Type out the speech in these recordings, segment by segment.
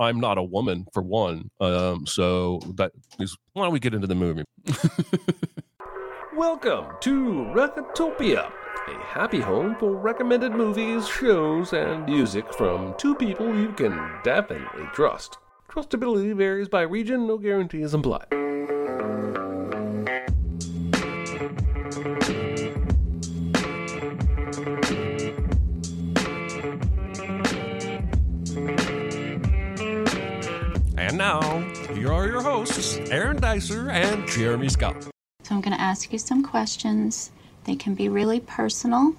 I'm not a woman for one. Um, so that is why don't we get into the movie? Welcome to Recotopia, a happy home for recommended movies, shows, and music from two people you can definitely trust. Trustability varies by region, no guarantees implied. Now, here are your hosts, Aaron Dicer and Jeremy Scott. So I'm going to ask you some questions. They can be really personal,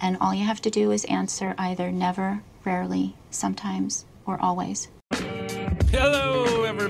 and all you have to do is answer either never, rarely, sometimes, or always. Hello,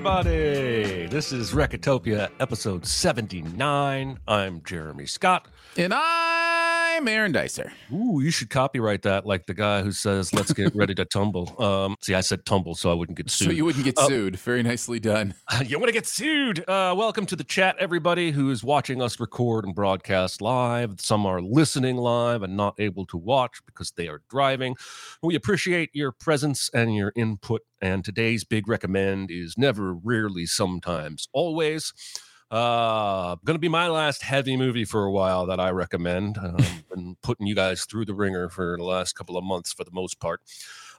everybody. This is Recotopia, episode 79. I'm Jeremy Scott. And I'm Aaron Dicer. Ooh, you should copyright that like the guy who says, let's get ready to tumble. Um, see, I said tumble so I wouldn't get sued. So you wouldn't get Uh, sued. Very nicely done. you want to get sued. Uh, welcome to the chat, everybody who is watching us record and broadcast live. Some are listening live and not able to watch because they are driving. We appreciate your presence and your input. And today's big recommend is never, rarely, sometimes, always. Uh, going to be my last heavy movie for a while that I recommend. Um, been putting you guys through the ringer for the last couple of months for the most part.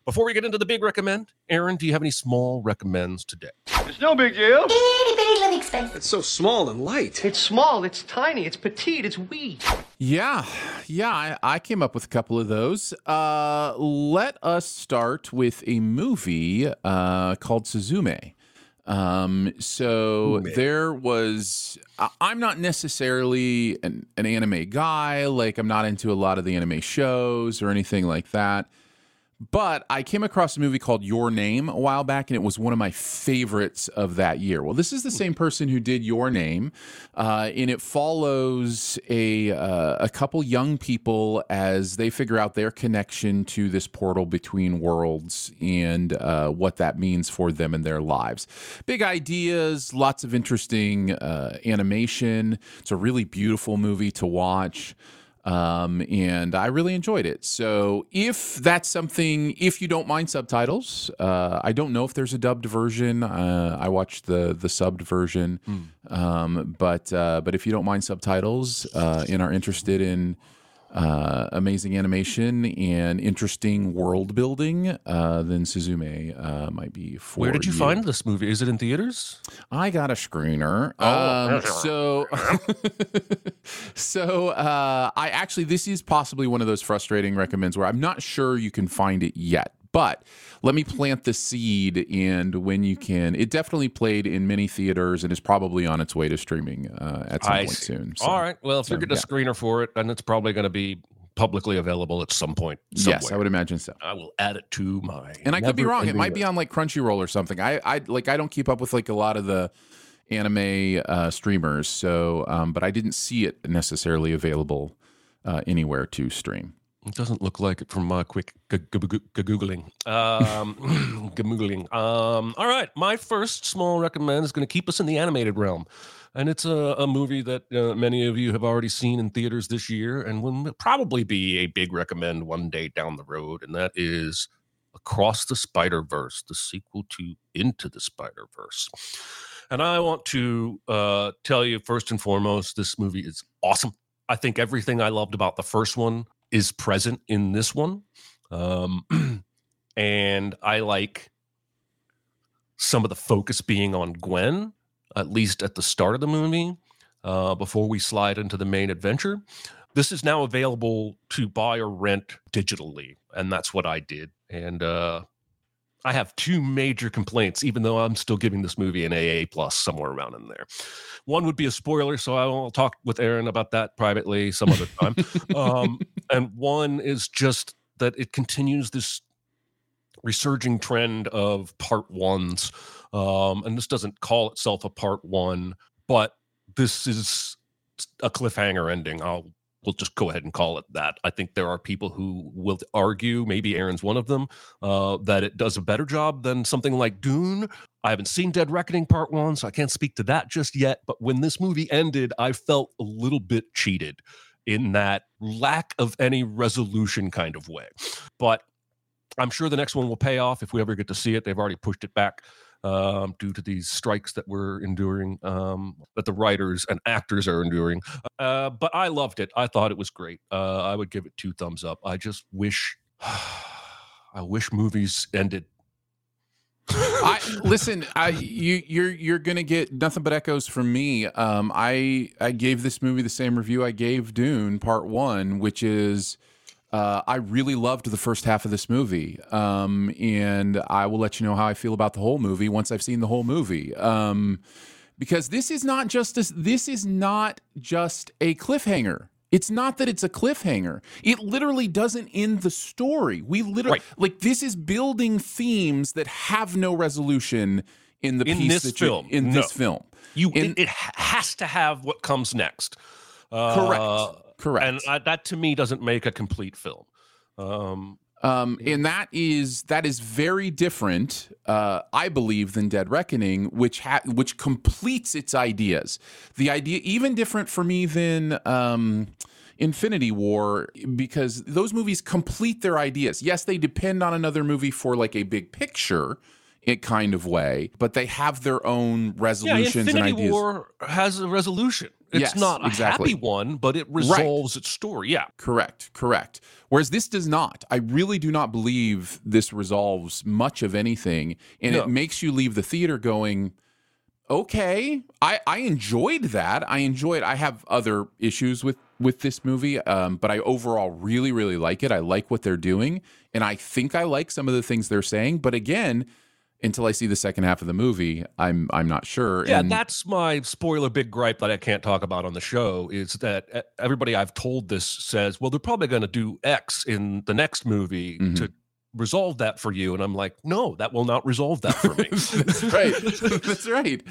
Before we get into the big recommend, Aaron, do you have any small recommends today? It's no big deal. Itty bitty living space. It's so small and light. It's small, it's tiny, it's petite, it's wee. Yeah, yeah. I, I came up with a couple of those. Uh, let us start with a movie uh, called Suzume. Um, so there was. I- I'm not necessarily an, an anime guy. Like I'm not into a lot of the anime shows or anything like that. But I came across a movie called Your Name a while back, and it was one of my favorites of that year. Well, this is the same person who did Your Name, uh, and it follows a uh, a couple young people as they figure out their connection to this portal between worlds and uh, what that means for them and their lives. Big ideas, lots of interesting uh, animation. It's a really beautiful movie to watch um, and I really enjoyed it. So if that's something, if you don't mind subtitles, uh, I don't know if there's a dubbed version. Uh, I watched the the subbed version, um, but uh, but if you don't mind subtitles uh, and are interested in uh, amazing animation and interesting world building, uh, then Suzume uh, might be for Where did you find this movie? Is it in theaters? I got a screener. Oh. Um, so, so uh, I actually this is possibly one of those frustrating recommends where I'm not sure you can find it yet. But let me plant the seed, and when you can, it definitely played in many theaters and is probably on its way to streaming uh, at some I point see. soon. So, All right. Well, if you're getting yeah. a screener for it, then it's probably going to be publicly available at some point. Yes, I would imagine so. I will add it to my. And I could be wrong. It might be on like Crunchyroll or something. I, I like I don't keep up with like a lot of the anime uh, streamers, so um, but I didn't see it necessarily available uh, anywhere to stream. It doesn't look like it from my quick g- g- g- googling. Um, googling. Um, all right, my first small recommend is going to keep us in the animated realm, and it's a, a movie that uh, many of you have already seen in theaters this year, and will probably be a big recommend one day down the road, and that is Across the Spider Verse, the sequel to Into the Spider Verse. And I want to uh, tell you first and foremost, this movie is awesome. I think everything I loved about the first one is present in this one. Um, and I like some of the focus being on Gwen, at least at the start of the movie, uh, before we slide into the main adventure. This is now available to buy or rent digitally, and that's what I did. And uh, I have two major complaints, even though I'm still giving this movie an AA plus somewhere around in there. One would be a spoiler, so I will talk with Aaron about that privately some other time. um, and one is just that it continues this resurging trend of part ones. Um, and this doesn't call itself a part one, but this is a cliffhanger ending. I'll we'll just go ahead and call it that. I think there are people who will argue, maybe Aaron's one of them, uh, that it does a better job than something like Dune. I haven't seen Dead Reckoning Part One, so I can't speak to that just yet. But when this movie ended, I felt a little bit cheated in that lack of any resolution kind of way. But I'm sure the next one will pay off if we ever get to see it. They've already pushed it back um, due to these strikes that we're enduring, um, that the writers and actors are enduring. Uh, but I loved it. I thought it was great. Uh, I would give it two thumbs up. I just wish, I wish movies ended. I listen. I you you're you're gonna get nothing but echoes from me. Um, I I gave this movie the same review I gave Dune Part One, which is uh, I really loved the first half of this movie, um, and I will let you know how I feel about the whole movie once I've seen the whole movie. Um, because this is not just a, this is not just a cliffhanger. It's not that it's a cliffhanger. It literally doesn't end the story. We literally right. like this is building themes that have no resolution in the in piece this film. You, in no. this film, you in, it, it, has to have what comes next. Uh, correct Correct. And uh, that to me doesn't make a complete film. Um, um, and that is that is very different, uh, I believe, than Dead Reckoning, which ha- which completes its ideas. The idea even different for me than um, Infinity War because those movies complete their ideas. Yes, they depend on another movie for like a big picture, it kind of way, but they have their own resolutions yeah, and ideas. War has a resolution. It's yes, not a exactly. happy one, but it resolves right. its story. Yeah. Correct. Correct. Whereas this does not. I really do not believe this resolves much of anything. And no. it makes you leave the theater going, okay, I, I enjoyed that. I enjoyed I have other issues with with this movie, um, but I overall really, really like it. I like what they're doing. And I think I like some of the things they're saying. But again, until I see the second half of the movie, I'm I'm not sure. Yeah, and that's my spoiler big gripe that I can't talk about on the show is that everybody I've told this says, well, they're probably going to do X in the next movie mm-hmm. to resolve that for you. And i'm like no that will not resolve that for me. That's right. That's right.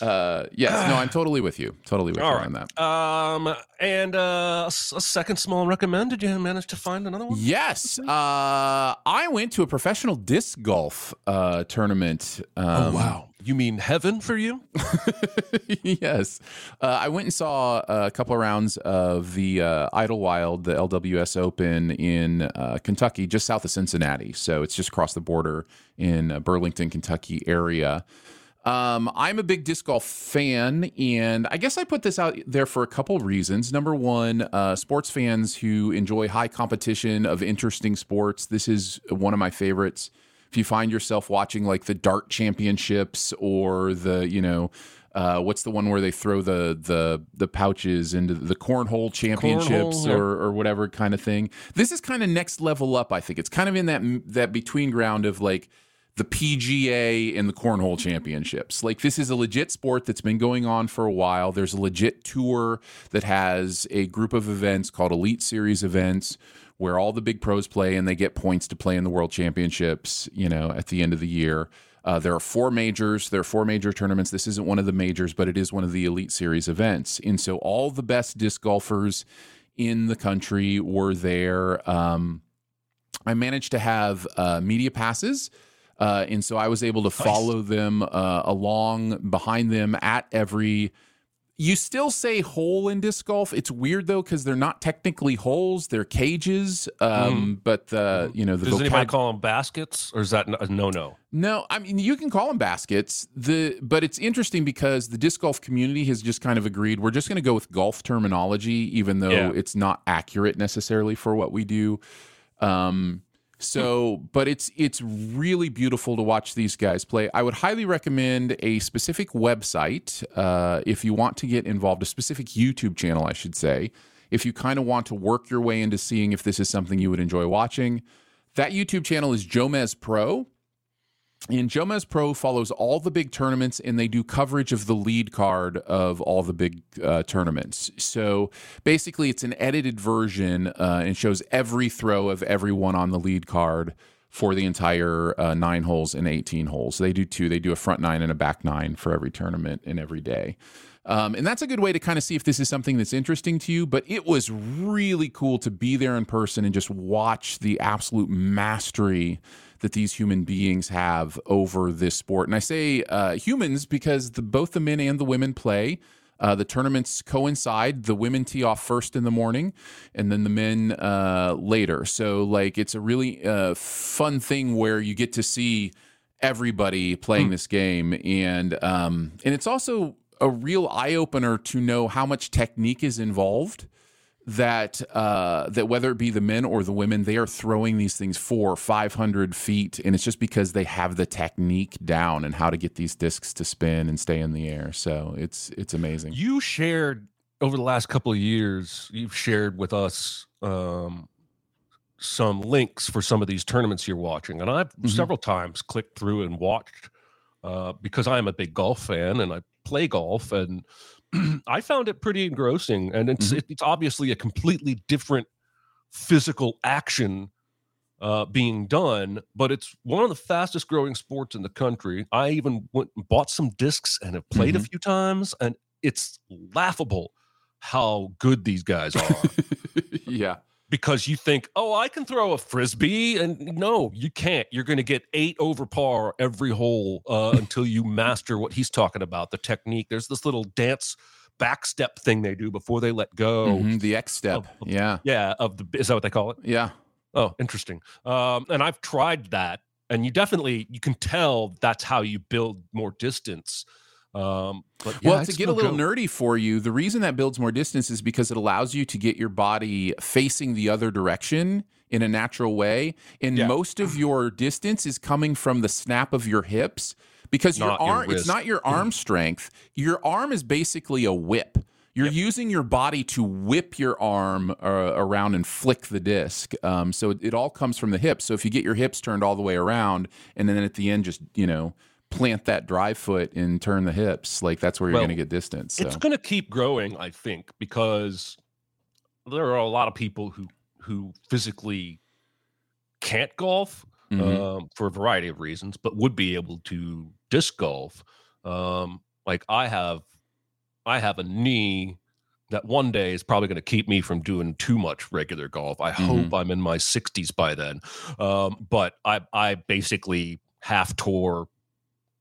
Uh yes. No i'm totally with you. Totally with All you right. on that. Um and uh a second small recommend did you manage to find another one? Yes. Uh i went to a professional disc golf uh tournament oh, um, oh wow you mean heaven for you? yes. Uh, I went and saw a couple of rounds of the uh, Idlewild, the LWS Open in uh, Kentucky, just south of Cincinnati. So it's just across the border in uh, Burlington, Kentucky area. Um, I'm a big disc golf fan, and I guess I put this out there for a couple reasons. Number one, uh, sports fans who enjoy high competition of interesting sports. This is one of my favorites if you find yourself watching like the dart championships or the you know uh, what's the one where they throw the the the pouches into the cornhole championships cornhole, or or whatever kind of thing. This is kind of next level up. I think it's kind of in that that between ground of like the PGA and the cornhole championships. Like this is a legit sport that's been going on for a while. There's a legit tour that has a group of events called Elite Series events where all the big pros play and they get points to play in the world championships, you know, at the end of the year. Uh, there are four majors. There are four major tournaments. This isn't one of the majors, but it is one of the Elite Series events. And so all the best disc golfers in the country were there. Um, I managed to have uh, media passes. Uh, and so I was able to follow them uh, along behind them at every you still say hole in disc golf. It's weird though because they're not technically holes; they're cages. Um, mm. But the you know the does vocab- anybody call them baskets, or is that a no no? No, I mean you can call them baskets. The but it's interesting because the disc golf community has just kind of agreed we're just going to go with golf terminology, even though yeah. it's not accurate necessarily for what we do. Um, so, but it's it's really beautiful to watch these guys play. I would highly recommend a specific website uh, if you want to get involved, a specific YouTube channel, I should say. If you kind of want to work your way into seeing if this is something you would enjoy watching, that YouTube channel is Jomez Pro. And Jomez Pro follows all the big tournaments and they do coverage of the lead card of all the big uh, tournaments. So basically, it's an edited version uh, and shows every throw of everyone on the lead card for the entire uh, nine holes and 18 holes. They do two. They do a front nine and a back nine for every tournament and every day. Um, and that's a good way to kind of see if this is something that's interesting to you. But it was really cool to be there in person and just watch the absolute mastery that these human beings have over this sport. And I say uh, humans because the, both the men and the women play. Uh, the tournaments coincide. The women tee off first in the morning, and then the men uh, later. So, like, it's a really uh, fun thing where you get to see everybody playing hmm. this game, and um, and it's also a real eye opener to know how much technique is involved that uh, that whether it be the men or the women, they are throwing these things four, five hundred feet, and it's just because they have the technique down and how to get these discs to spin and stay in the air. So it's it's amazing. You shared over the last couple of years. You've shared with us um, some links for some of these tournaments you're watching, and I've mm-hmm. several times clicked through and watched uh, because I am a big golf fan and I play golf and I found it pretty engrossing, and it's mm-hmm. it's obviously a completely different physical action uh, being done, but it's one of the fastest growing sports in the country. I even went and bought some discs and have played mm-hmm. a few times, and it's laughable how good these guys are. yeah because you think, oh, I can throw a frisbee, and no, you can't. You're going to get eight over par every hole uh, until you master what he's talking about, the technique. There's this little dance back step thing they do before they let go. Mm-hmm, the X step, of, of, yeah, yeah. Of the is that what they call it? Yeah. Oh, interesting. Um, and I've tried that, and you definitely you can tell that's how you build more distance. Um, but yeah, well, to get a little nerdy for you, the reason that builds more distance is because it allows you to get your body facing the other direction in a natural way. And yeah. most of your distance is coming from the snap of your hips because not your arm, your it's not your arm strength. Your arm is basically a whip. You're yep. using your body to whip your arm uh, around and flick the disc. Um, so it, it all comes from the hips. So if you get your hips turned all the way around and then at the end just, you know, plant that drive foot and turn the hips, like that's where you're well, going to get distance. So. It's going to keep growing, I think, because there are a lot of people who who physically can't golf mm-hmm. um, for a variety of reasons, but would be able to disc golf. Um, like I have, I have a knee that one day is probably going to keep me from doing too much regular golf. I mm-hmm. hope I'm in my 60s by then. Um, but I, I basically half tore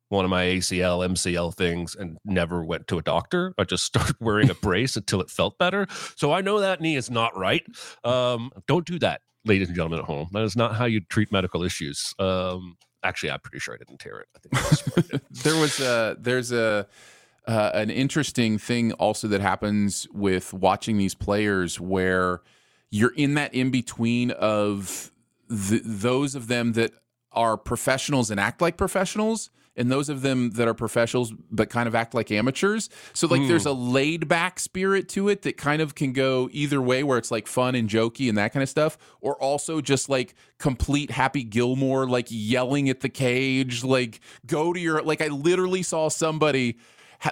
one of my ACL, MCL things and never went to a doctor. I just started wearing a brace until it felt better. So I know that knee is not right. Um, don't do that, ladies and gentlemen at home. That is not how you treat medical issues. Um, actually, I'm pretty sure I didn't tear it. I think there was a, there's a, uh, an interesting thing also that happens with watching these players where you're in that in between of the, those of them that are professionals and act like professionals and those of them that are professionals but kind of act like amateurs. So like mm. there's a laid back spirit to it that kind of can go either way where it's like fun and jokey and that kind of stuff or also just like complete happy Gilmore like yelling at the cage like go to your like I literally saw somebody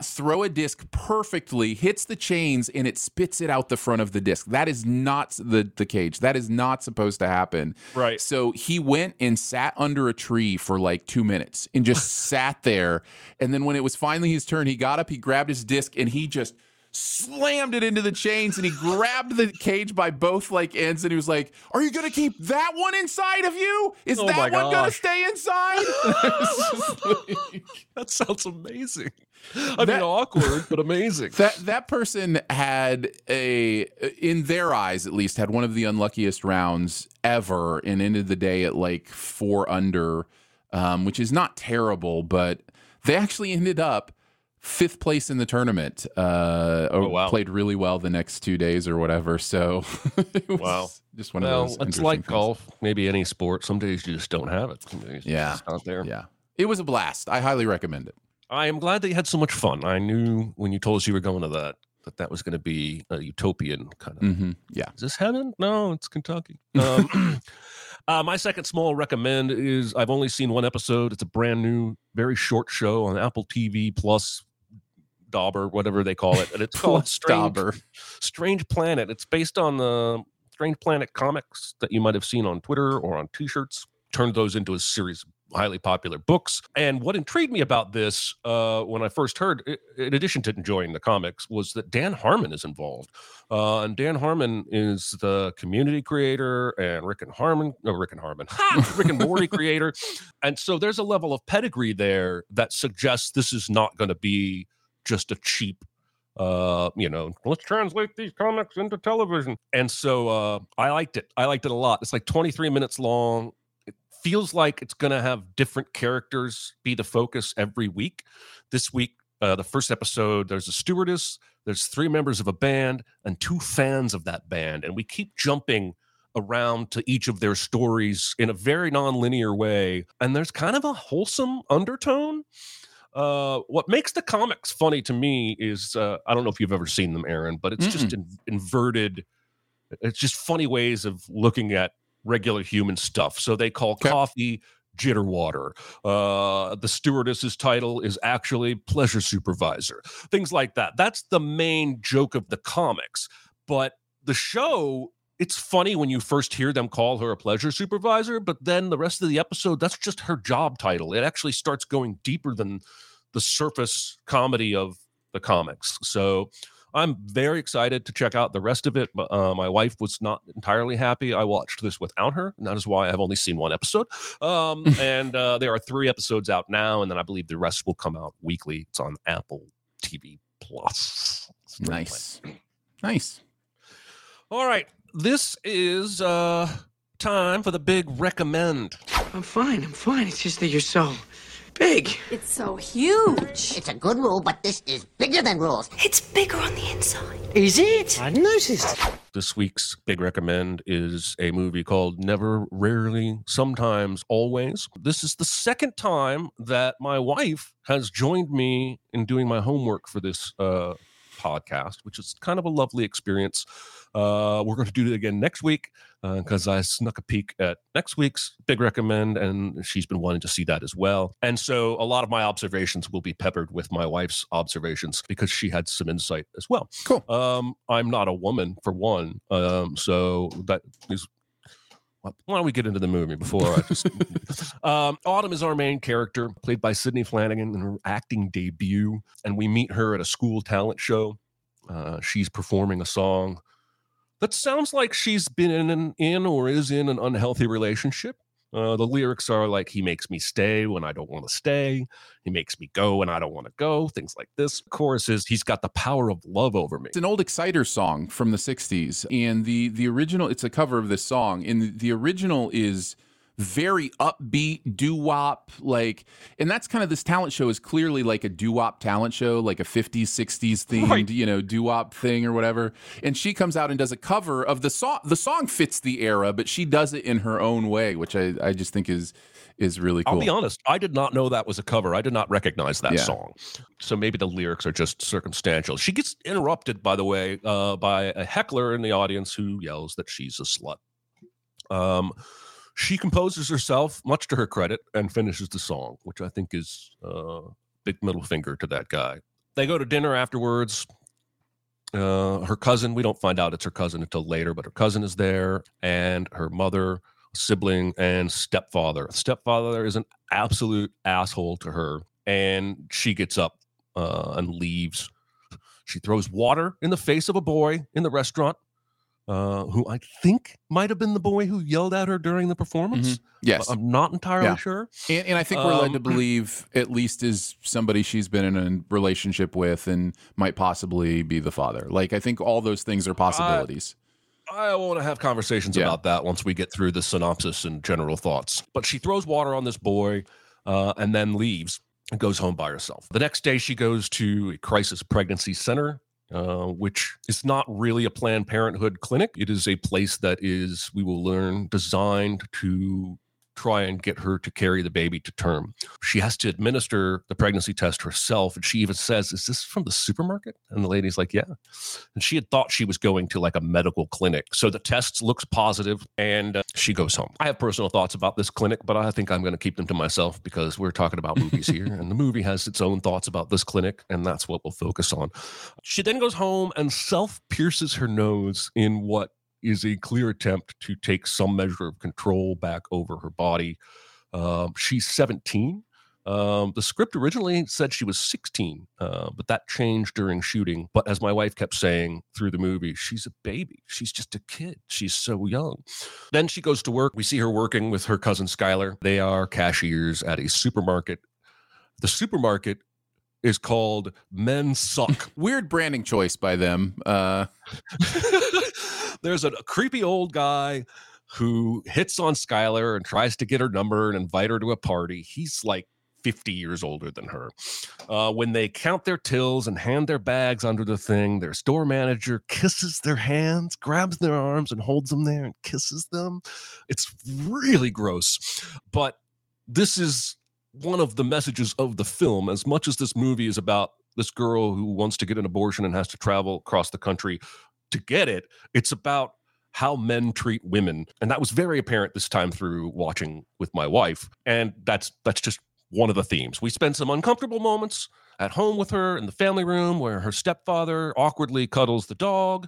throw a disc perfectly, hits the chains, and it spits it out the front of the disc. That is not the, the cage. That is not supposed to happen. Right. So he went and sat under a tree for like two minutes and just sat there. And then when it was finally his turn, he got up, he grabbed his disc, and he just slammed it into the chains and he grabbed the cage by both like ends and he was like, "Are you going to keep that one inside of you? Is oh that one going to stay inside?" like, that sounds amazing. I that, mean, awkward but amazing. That that person had a, in their eyes at least, had one of the unluckiest rounds ever, and ended the day at like four under, um, which is not terrible, but they actually ended up fifth place in the tournament. Uh, oh, wow. Played really well the next two days or whatever. So, wow, just one well, of those. It's like things. golf, maybe any sport. Some days you just don't have it. yeah, out there. Yeah, it was a blast. I highly recommend it. I am glad that you had so much fun. I knew when you told us you were going to that that that was going to be a utopian kind of. Mm-hmm. Yeah. Is this heaven? No, it's Kentucky. Um, uh, my second small recommend is I've only seen one episode. It's a brand new, very short show on Apple TV Plus Dauber, whatever they call it, and it's called Strange, Strange Planet. It's based on the Strange Planet comics that you might have seen on Twitter or on T-shirts. turned those into a series of highly popular books. And what intrigued me about this uh, when I first heard, in addition to enjoying the comics, was that Dan Harmon is involved. Uh, and Dan Harmon is the community creator and Rick and Harmon, no, Rick and Harmon, Rick and Morty creator. And so there's a level of pedigree there that suggests this is not going to be just a cheap uh you know let's translate these comics into television. And so uh i liked it. I liked it a lot. It's like 23 minutes long. It feels like it's going to have different characters be the focus every week. This week uh, the first episode there's a stewardess there's three members of a band and two fans of that band and we keep jumping around to each of their stories in a very non-linear way and there's kind of a wholesome undertone uh, what makes the comics funny to me is uh, I don't know if you've ever seen them, Aaron, but it's Mm-mm. just in, inverted. It's just funny ways of looking at regular human stuff. So they call okay. coffee jitter water. Uh, the stewardess's title is actually pleasure supervisor. Things like that. That's the main joke of the comics. But the show it's funny when you first hear them call her a pleasure supervisor, but then the rest of the episode, that's just her job title. It actually starts going deeper than the surface comedy of the comics. So I'm very excited to check out the rest of it. But uh, my wife was not entirely happy. I watched this without her, and that is why I've only seen one episode. Um, and uh, there are three episodes out now, and then I believe the rest will come out weekly. It's on Apple TV Plus. Nice, nice. All right, this is uh time for the big recommend. I'm fine. I'm fine. It's just that you're so big. It's so huge. It's a good rule, but this is bigger than rules. It's bigger on the inside. Is it? I noticed. This week's big recommend is a movie called Never, Rarely, Sometimes, Always. This is the second time that my wife has joined me in doing my homework for this uh, podcast, which is kind of a lovely experience. Uh, we're going to do it again next week because uh, I snuck a peek at next week's big recommend, and she's been wanting to see that as well. And so a lot of my observations will be peppered with my wife's observations because she had some insight as well. Cool. Um, I'm not a woman for one, um, so that is why don't we get into the movie before I just um, Autumn is our main character, played by Sidney Flanigan in her acting debut, and we meet her at a school talent show. Uh, she's performing a song that sounds like she's been in an in or is in an unhealthy relationship. Uh, the lyrics are like, he makes me stay when I don't want to stay. He makes me go when I don't want to go. Things like this. Chorus is, he's got the power of love over me. It's an old Exciter song from the 60s. And the, the original, it's a cover of this song. And the, the original is very upbeat doo wop, like, and that's kind of this talent show is clearly like a doo wop talent show, like a 50s, 60s themed, right. you know, doo wop thing or whatever. And she comes out and does a cover of the song. The song fits the era, but she does it in her own way, which I, I just think is is really cool. I'll be honest, I did not know that was a cover. I did not recognize that yeah. song. So maybe the lyrics are just circumstantial. She gets interrupted, by the way, uh, by a heckler in the audience who yells that she's a slut. Um, she composes herself, much to her credit, and finishes the song, which I think is uh, big middle finger to that guy. They go to dinner afterwards. Uh, her cousin, we don't find out it's her cousin until later, but her cousin is there, and her mother, sibling, and stepfather. Stepfather is an absolute asshole to her, and she gets up uh, and leaves. She throws water in the face of a boy in the restaurant uh, who I think might have been the boy who yelled at her during the performance. Mm-hmm. Yes, I'm not entirely yeah. sure. And, and, I think we're um, led to um, believe at least is somebody she's been in a relationship with and might possibly be the father. Like I think all those things are possibilities. I, I want to have conversations yeah. about that once we get through the synopsis and general thoughts. But she throws water on this boy uh, and then leaves and goes home by herself. The next day, she goes to a crisis pregnancy center uh, which is not really a Planned Parenthood clinic. It is a place that is, we will learn, designed to try and get her to carry the baby to term. She has to administer the pregnancy test herself. And she even says, Is this from the supermarket? And the lady's like, Yeah. And she had thought she was going to like a medical clinic. So the test looks positive and uh, she goes home. I have personal thoughts about this clinic, but I think I'm going to keep them to myself because we're talking about movies here. And the movie has its own thoughts about this clinic. And that's what we'll focus on. She then goes home and self pierces her nose in what is a clear attempt to take some measure of control back over her body. Um, she's 17. Um, the script originally said she was 16, uh, but that changed during shooting. But as my wife kept saying through the movie, she's a baby. She's just a kid. She's so young. Then she goes to work. We see her working with her cousin Skylar. They are cashiers at a supermarket. The supermarket is called Men Suck. Weird branding choice by them. Uh... There's a, a creepy old guy who hits on Skylar and tries to get her number and invite her to a party. He's like 50 years older than her. Uh, when they count their tills and hand their bags under the thing, their store manager kisses their hands, grabs their arms, and holds them there and kisses them. It's really gross. But this is one of the messages of the film. As much as this movie is about this girl who wants to get an abortion and has to travel across the country to get it, it's about how men treat women and that was very apparent this time through watching with my wife and that's that's just one of the themes. We spend some uncomfortable moments at home with her in the family room where her stepfather awkwardly cuddles the dog,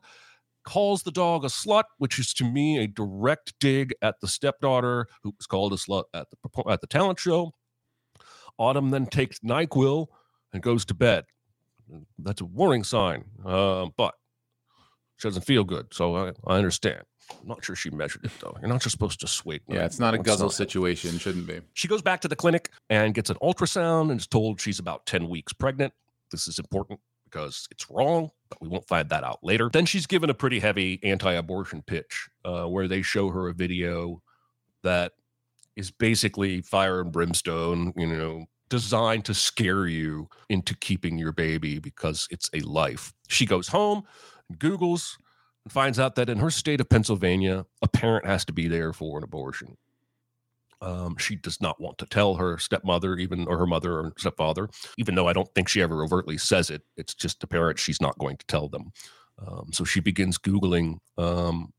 calls the dog a slut, which is to me a direct dig at the stepdaughter who was called a slut at the at the talent show. Autumn then takes NyQuil and goes to bed. That's a warning sign, uh, but she doesn't feel good, so I, I understand. I'm not sure she measured it though. You're not just supposed to swig. Yeah, it's not a guzzle situation. Shouldn't be. She goes back to the clinic and gets an ultrasound and is told she's about 10 weeks pregnant. This is important because it's wrong, but we won't find that out later. Then she's given a pretty heavy anti abortion pitch uh, where they show her a video that is basically fire and brimstone, you know, designed to scare you into keeping your baby because it's a life. She goes home and Googles and finds out that in her state of Pennsylvania, a parent has to be there for an abortion. Um, she does not want to tell her stepmother, even or her mother or stepfather, even though I don't think she ever overtly says it. It's just apparent she's not going to tell them. Um, so she begins Googling um,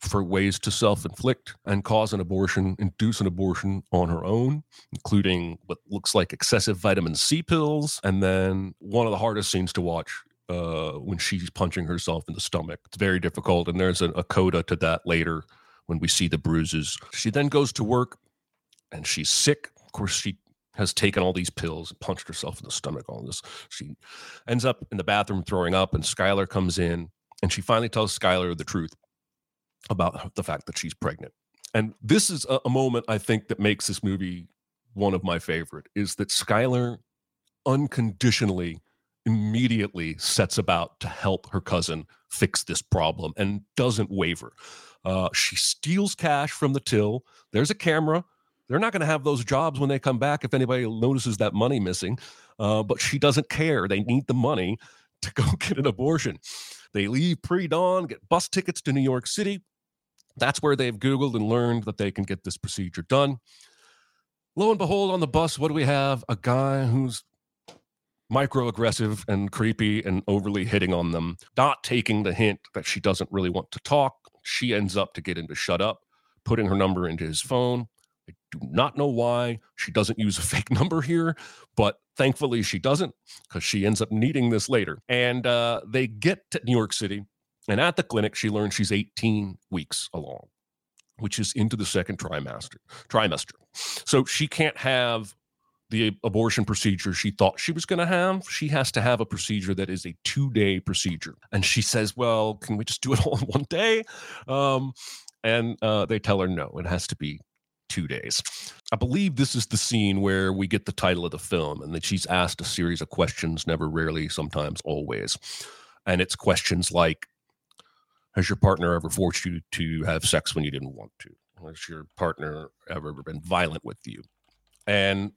for ways to self inflict and cause an abortion, induce an abortion on her own, including what looks like excessive vitamin C pills. And then one of the hardest scenes to watch uh, when she's punching herself in the stomach. It's very difficult. And there's a, a coda to that later when we see the bruises. She then goes to work and she's sick. Of course, she has taken all these pills, punched herself in the stomach, all this. She ends up in the bathroom throwing up, and Skylar comes in and she finally tells Skylar the truth about the fact that she's pregnant. And this is a, a moment I think that makes this movie one of my favorite is that Skylar unconditionally immediately sets about to help her cousin fix this problem and doesn't waver. Uh, she steals cash from the till. There's a camera. They're not going to have those jobs when they come back if anybody notices that money missing. Uh, but she doesn't care. They need the money to go get an abortion. They leave pre dawn, get bus tickets to New York City. That's where they've Googled and learned that they can get this procedure done. Lo and behold, on the bus, what do we have? A guy who's microaggressive and creepy and overly hitting on them, not taking the hint that she doesn't really want to talk. She ends up to get him to shut up, putting her number into his phone. I do not know why she doesn't use a fake number here, but thankfully she doesn't because she ends up needing this later. And uh, they get to New York City, and at the clinic, she learns she's 18 weeks along, which is into the second trimester. Trimester, so she can't have the abortion procedure she thought she was going to have. She has to have a procedure that is a two day procedure. And she says, Well, can we just do it all in one day? Um, and uh, they tell her, No, it has to be two days. I believe this is the scene where we get the title of the film and that she's asked a series of questions, never, rarely, sometimes, always. And it's questions like Has your partner ever forced you to have sex when you didn't want to? Has your partner ever been violent with you? And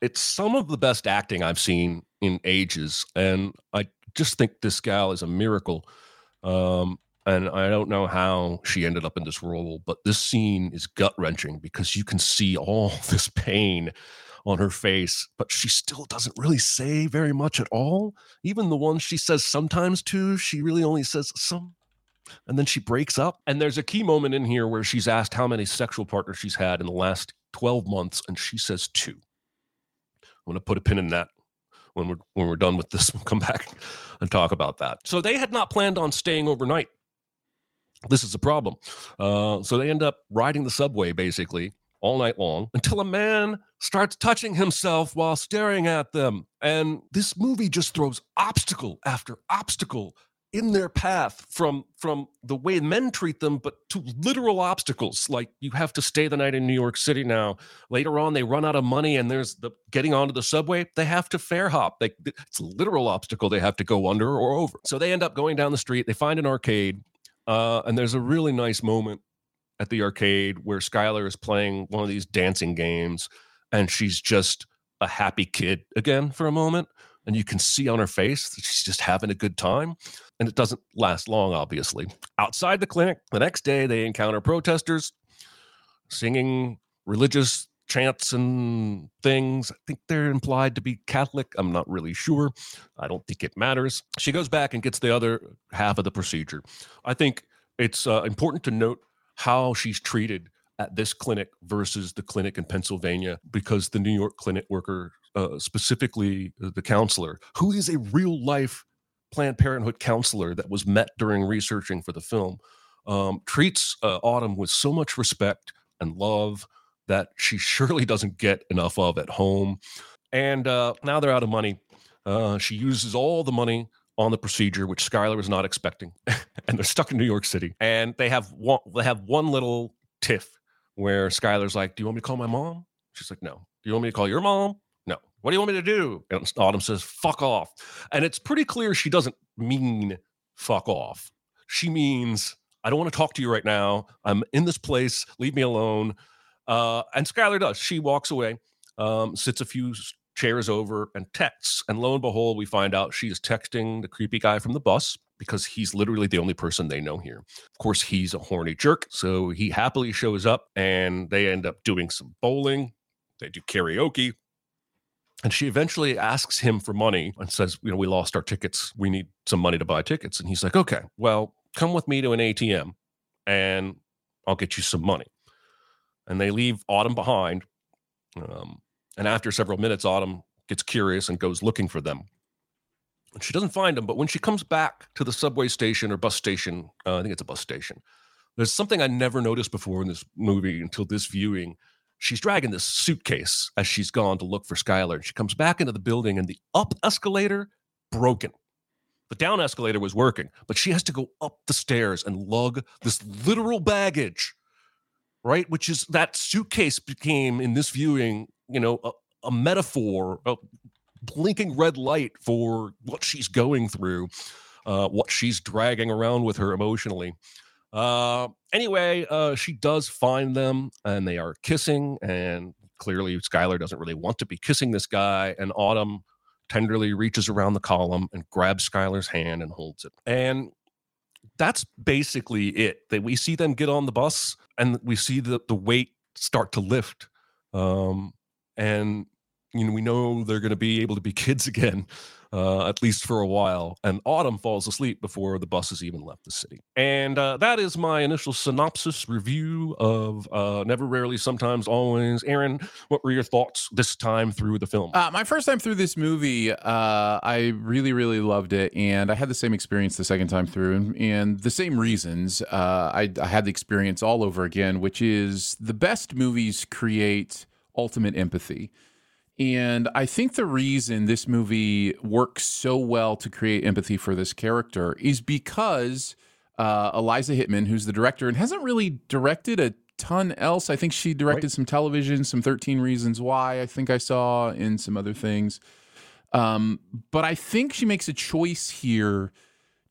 it's some of the best acting I've seen in ages, and I just think this gal is a miracle. Um, and I don't know how she ended up in this role, but this scene is gut wrenching because you can see all this pain on her face, but she still doesn't really say very much at all. Even the ones she says sometimes to, she really only says some. And then she breaks up. And there's a key moment in here where she's asked how many sexual partners she's had in the last 12 months, and she says two. I'm going to put a pin in that when we're when we're done with this. We'll come back and talk about that. So they had not planned on staying overnight. This is a problem. Uh, so they end up riding the subway basically all night long until a man starts touching himself while staring at them. And this movie just throws obstacle after obstacle in their path from from the way men treat them but to literal obstacles like you have to stay the night in new york city now later on they run out of money and there's the getting onto the subway they have to fare hop they, it's a literal obstacle they have to go under or over so they end up going down the street they find an arcade uh, and there's a really nice moment at the arcade where Skylar is playing one of these dancing games and she's just a happy kid again for a moment. And you can see on her face that she's just having a good time. And it doesn't last long, obviously. Outside the clinic, the next day, they encounter protesters singing religious chants and things. I think they're implied to be Catholic. I'm not really sure. I don't think it matters. She goes back and gets the other half of the procedure. I think it's uh, important to note how she's treated at this clinic versus the clinic in Pennsylvania because the New York clinic worker, uh, specifically uh, the counselor, who is a real life Planned Parenthood counselor that was met during researching for the film, um, treats uh, Autumn with so much respect and love that she surely doesn't get enough of at home. And uh, now they're out of money. Uh, she uses all the money on the procedure, which Skylar was not expecting, and they're stuck in New York City. And they have one, they have one little tiff where Skylar's like, "Do you want me to call my mom?" She's like, "No." Do you want me to call your mom? What do you want me to do? And Autumn says, "Fuck off." And it's pretty clear she doesn't mean "fuck off." She means, "I don't want to talk to you right now. I'm in this place. Leave me alone." Uh, and Skylar does. She walks away, um, sits a few chairs over and texts. And lo and behold, we find out she is texting the creepy guy from the bus because he's literally the only person they know here. Of course, he's a horny jerk. So he happily shows up and they end up doing some bowling. They do karaoke. And she eventually asks him for money and says, You know, we lost our tickets. We need some money to buy tickets. And he's like, Okay, well, come with me to an ATM and I'll get you some money. And they leave Autumn behind. Um, and after several minutes, Autumn gets curious and goes looking for them. And she doesn't find them, but when she comes back to the subway station or bus station, uh, I think it's a bus station, there's something I never noticed before in this movie until this viewing. She's dragging this suitcase as she's gone to look for Skylar. She comes back into the building and the up escalator broken. The down escalator was working, but she has to go up the stairs and lug this literal baggage, right? Which is that suitcase became in this viewing you know, a, a metaphor, a blinking red light for what she's going through, uh, what she's dragging around with her emotionally. Uh, anyway, uh, she does find them and they are kissing. And clearly, Skylar doesn't really want to be kissing this guy. And Autumn tenderly reaches around the column and grabs Skylar's hand and holds it. And that's basically it. That we see them get on the bus and we see the, the weight start to lift. Um, and you know we know they're going to be able to be kids again uh, at least for a while and autumn falls asleep before the buses even left the city. And uh, that is my initial synopsis review of uh, never rarely sometimes always. Aaron what were your thoughts this time through the film? Uh, my first time through this movie uh, i really really loved it and i had the same experience the second time through and, and the same reasons uh, I, I had the experience all over again which is the best movies create ultimate empathy. And I think the reason this movie works so well to create empathy for this character is because uh, Eliza Hittman, who's the director and hasn't really directed a ton else. I think she directed right. some television, some 13 Reasons Why, I think I saw, in some other things. Um, but I think she makes a choice here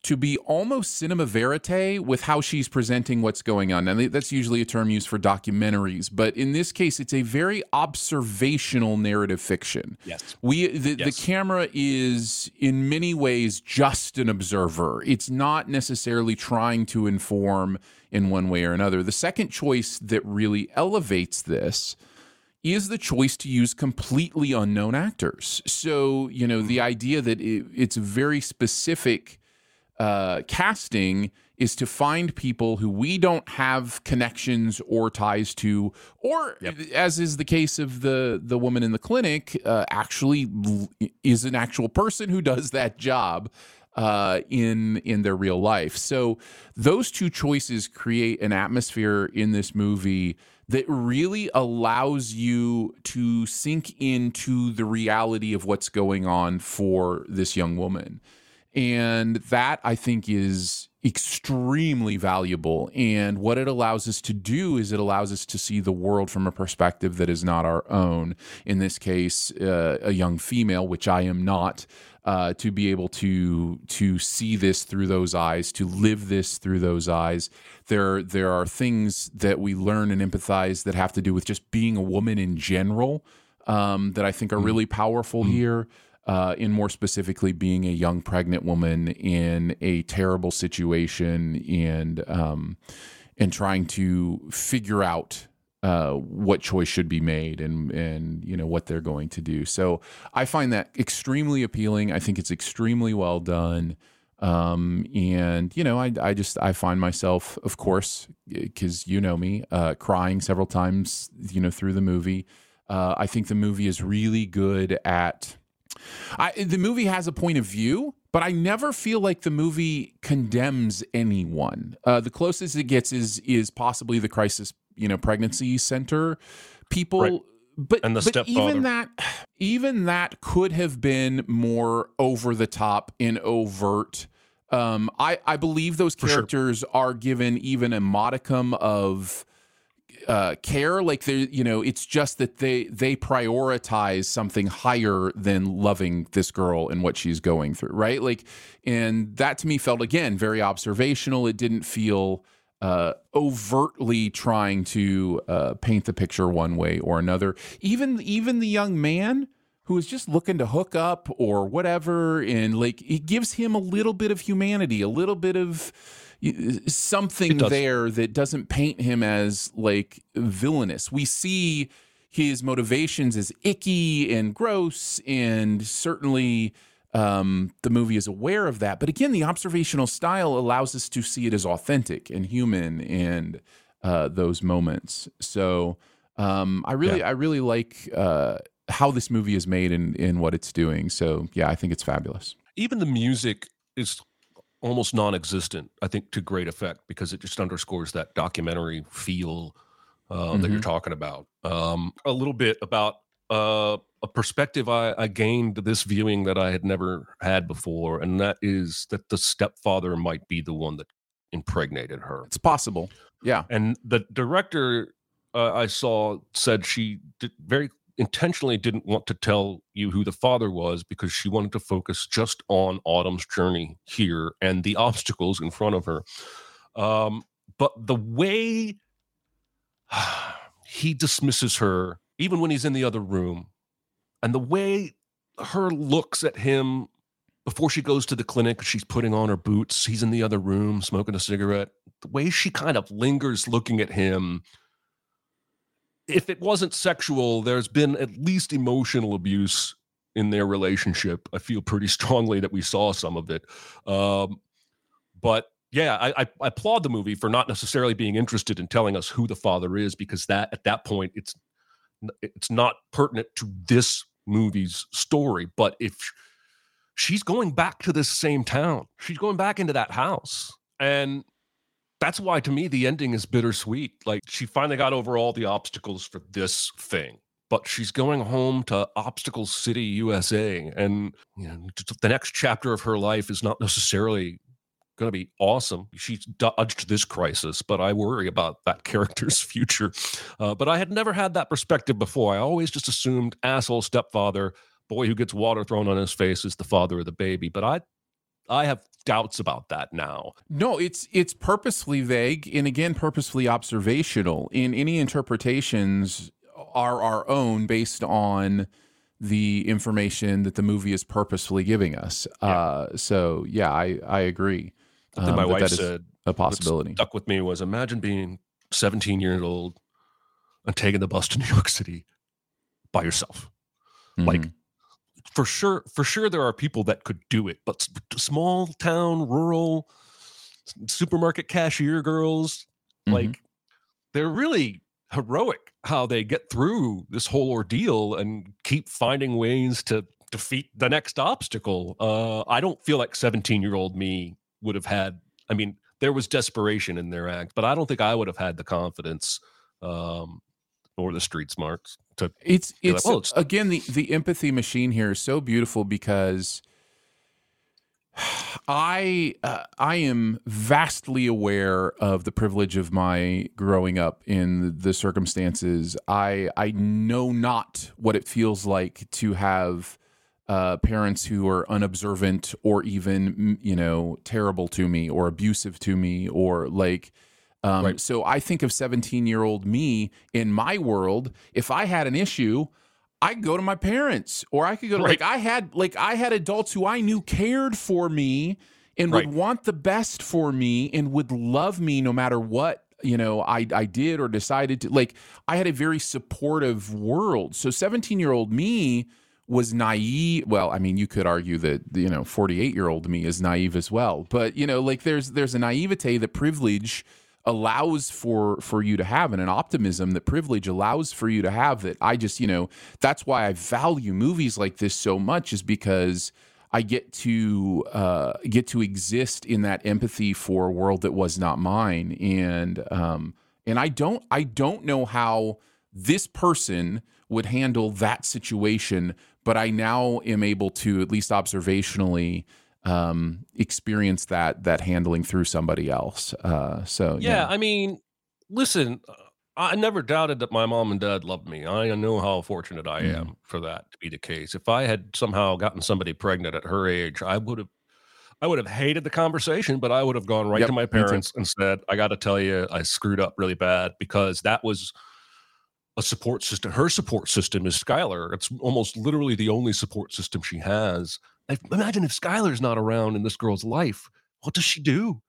to be almost cinema verite with how she's presenting what's going on. And that's usually a term used for documentaries, but in this case, it's a very observational narrative fiction. Yes, we the, yes. the camera is in many ways just an observer. It's not necessarily trying to inform in one way or another. The second choice that really elevates this is the choice to use completely unknown actors. So, you know, the hmm. idea that it, it's very specific uh, casting is to find people who we don't have connections or ties to, or yep. as is the case of the the woman in the clinic, uh, actually is an actual person who does that job. uh, in in their real life. So those two choices create an atmosphere in this movie that really allows you to sink into the reality of what's going on for this young woman. And that I think is extremely valuable. And what it allows us to do is it allows us to see the world from a perspective that is not our own. In this case, uh, a young female, which I am not. Uh, to be able to to see this through those eyes, to live this through those eyes, there there are things that we learn and empathize that have to do with just being a woman in general um, that I think are really powerful here uh, in more specifically being a young pregnant woman in a terrible situation and um, and trying to figure out uh, what choice should be made and and you know what they're going to do. So I find that extremely appealing. I think it's extremely well done. Um, and you know, I, I just, I find myself, of course, cause you know me, uh, crying several times, you know, through the movie. Uh, I think the movie is really good at, I, the movie has a point of view, but I never feel like the movie condemns anyone. Uh, the closest it gets is is possibly the crisis, you know, pregnancy center people. Right. But, And the but stepfather. even that even that could have been more over the top and overt. Um, I I believe those For sure. characters are given even a modicum of uh, care. Like they, you know, it's just that they they prioritize something higher than loving this girl and what she's going through, right? Like, and that to me felt again very observational. It didn't feel uh, overtly trying to uh, paint the picture one way or another. Even even the young man who is just looking to hook up or whatever, and like it gives him a little bit of humanity, a little bit of something there that doesn't paint him as like villainous. We see his motivations as icky and gross, and certainly um, the movie is aware of that. But again, the observational style allows us to see it as authentic and human and uh, those moments. So um, I really, I really like uh, how this movie is made and, and what it's doing. So yeah, I think it's fabulous. even the music is almost non-existent i think to great effect because it just underscores that documentary feel uh, that you're talking about um, a little bit about uh, a perspective I, I gained this viewing that i had never had before and that is that the stepfather might be the one that impregnated her It's possible. Yeah. and the director uh, I saw said she did very intentionally didn't want to tell you who the father was because she wanted to focus just on Autumn's journey here and the obstacles in front of her. Um, but the way he dismisses her, even when he's in the other room, and the way her looks at him before she goes to the clinic, she's putting on her boots. He's in the other room smoking a cigarette. The way she kind of lingers looking at him. If it wasn't sexual, there's been at least emotional abuse in their relationship. I feel pretty strongly that we saw some of it. Um, but yeah, I, I, I applaud the movie for not necessarily being interested in telling us who the father is, because that at that point it's it's not pertinent to this movie's story. But if she's going back to this same town. She's going back into that house. And that's why to me the ending is bittersweet. Like she finally got over all the obstacles for this thing. But she's going home to Obstacle City, USA, and you know the next chapter of her life is not necessarily going to be awesome. She's dodged this crisis, but I worry about that character's future. Uh, but I had never had that perspective before. I always just assumed asshole stepfather, boy who gets water thrown on his face is the father of the baby. But I, I have doubts about that now. No, it's it's purposefully vague and again purposefully observational. In any interpretations are our own based on the information that the movie is purposefully giving us. Uh, so yeah, I I agree. Um, my that wife that said a possibility. stuck with me was imagine being 17 years old and taking the bus to New York City by yourself. Like Mhm. For sure, for sure, there are people that could do it, but small town, rural, supermarket cashier girls, Mhm. like they're really heroic how they get through this whole ordeal and keep finding ways to defeat the next obstacle. Uh, I don't feel like 17 year old me would have had. I mean, there was desperation in their act, but I don't think I would have had the confidence um, or the street smarts to. It's like, it's, "Well, it's- again the the empathy machine here is so beautiful because I uh, I am vastly aware of the privilege of my growing up in the circumstances. I I know not what it feels like to have uh, parents who are unobservant or even you know terrible to me or abusive to me or like. Um, Right. So I think of 17 year old me in my world. If I had an issue, I could go to my parents, or I could go to Right. like I had like I had adults who I knew cared for me and Right. would want the best for me and would love me no matter what you know I I did or decided to like I had a very supportive world. So 17 year old me was naive. Well, I mean, you could argue that you know 48 year old me is naive as well, but you know like there's there's a naivete that privilege allows for for you to have and an optimism that privilege allows for you to have that I just you know that's why I value movies like this so much is because I get to uh, get to exist in that empathy for a world that was not mine. And um and I don't I don't know how this person would handle that situation but I now am able to at least observationally um, experience that that handling through somebody else. Uh, so yeah, I mean, listen, uh, I never doubted that my mom and dad loved me. I know how fortunate I Mm. am for that to be the case. If I had somehow gotten somebody pregnant at her age, I would have I would have hated the conversation, but I would have gone right Yep, to my parents and said, I got to tell you, I screwed up really bad because that was a support system. Her support system is Skylar. It's almost literally the only support system she has. Imagine if Skylar's not around in this girl's life, what does she do?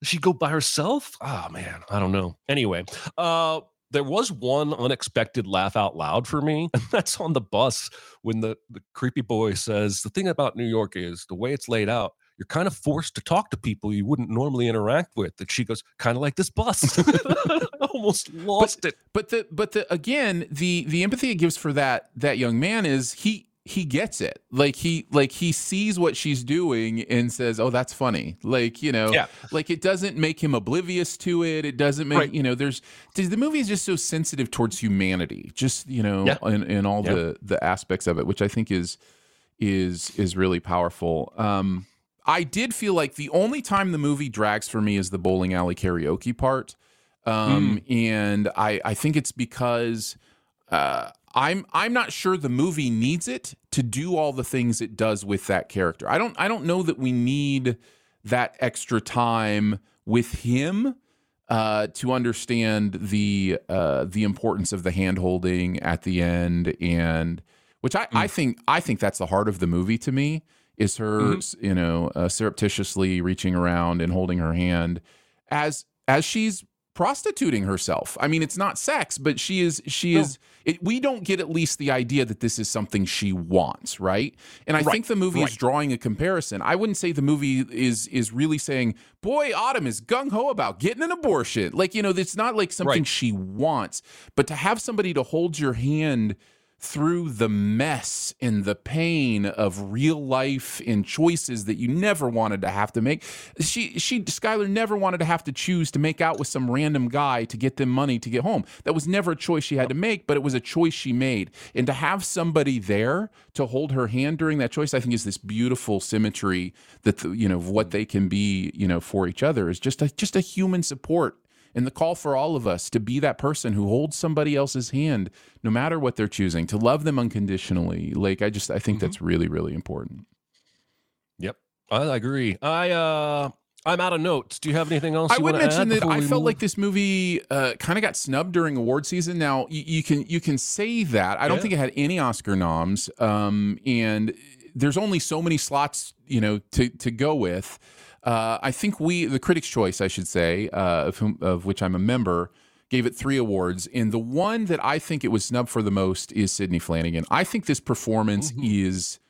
Does she go by herself? Oh man, I don't know. Anyway, uh, there was one unexpected laugh out loud for me, and that's on the bus when the, the creepy boy says, The thing about New York is the way it's laid out, you're kind of forced to talk to people you wouldn't normally interact with. That she goes, kind of like this bus. Almost lost it. but the but the again the the empathy it gives for that that young man is he he gets it like he like he sees what she's doing and says oh that's funny like you know Yeah. like it doesn't make him oblivious to it it doesn't make Right. you know there's the movie is just so sensitive towards humanity just you know Yeah. in, in all Yeah. the the aspects of it which i think is is is really powerful um i did feel like the only time the movie drags for me is the bowling alley karaoke part. Um and i i think it's because uh I'm I'm not sure the movie needs it to do all the things it does with that character. I don't I don't know that we need that extra time with him uh, to understand the uh, the importance of the hand holding at the end. And which I, I think I think that's the heart of the movie to me is her you know uh, surreptitiously reaching around and holding her hand as as she's prostituting herself. I mean, it's not sex, but she is she is. It, we don't get at least the idea that this is something she wants, right? And I Right, think the movie is drawing a comparison. I wouldn't say the movie is is really saying, "Boy, Autumn is gung ho about getting an abortion." Like you know, it's not like something Right. she wants, but to have somebody to hold your hand through the mess and the pain of real life and choices that you never wanted to have to make. She she Skylar never wanted to have to choose to make out with some random guy to get them money to get home. That was never a choice she had to make, but it was a choice she made. And to have somebody there to hold her hand during that choice, I think is this beautiful symmetry that the, you know what they can be, you know, for each other is just a just a human support and the call for all of us to be that person who holds somebody else's hand no matter what they're choosing to love them unconditionally like i just i think that's really really important Yep, I agree. I uh, I'm out of notes. Do you have anything else? I would mention that I felt move? like this movie uh, kind of got snubbed during award season. Now you, you can you can say that. I don't think it had any Oscar noms, um, and there's only so many slots you know to to go with. Uh, I think we the Critics' Choice, I should say, uh, of whom, of which I'm a member, gave it three awards, and the one that I think it was snubbed for the most is Sidney Flanigan. I think this performance is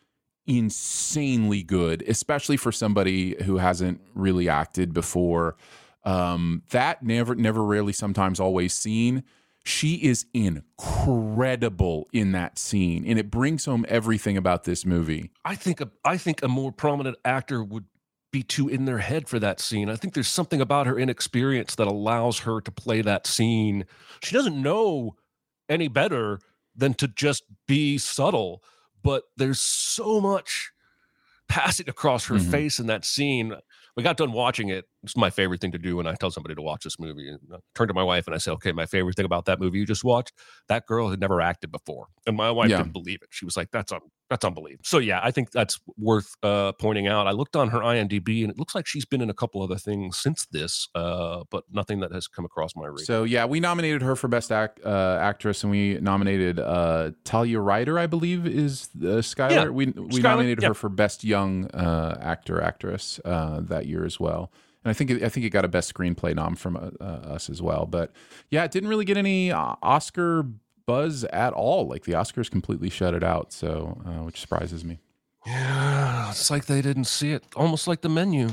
insanely good, especially for somebody who hasn't really acted before. Um, that never, never, rarely, sometimes, always seen. She is incredible in that scene, and it brings home everything about this movie. I think a, I think a more prominent actor would be too in their head for that scene. I think there's something about her inexperience that allows her to play that scene. She doesn't know any better than to just be subtle, but there's so much passing across her Mhm. face in that scene. We got done watching it. It's my favorite thing to do when I tell somebody to watch this movie. And I turn to my wife and I say, "Okay, my favorite thing about that movie you just watched, that girl had never acted before." And my wife Yeah. didn't believe it. She was like, "That's un- that's unbelievable." So yeah, I think that's worth uh, pointing out. I looked on her IMDb and it looks like she's been in a couple other things since this, uh, but nothing that has come across my radar. So yeah, we nominated her for best act, uh, actress, and we nominated uh, Talia Ryder, I believe, is uh, Skylar. Yeah, we we Skylar, nominated yeah. her for best young uh, actor actress uh, that year as well. And I think it, I think it got a best screenplay nom from us as well. But yeah, it didn't really get any Oscar buzz at all. Like the Oscars completely shut it out. So uh, which surprises me. yeah, it's like they didn't see it. Almost like the menu.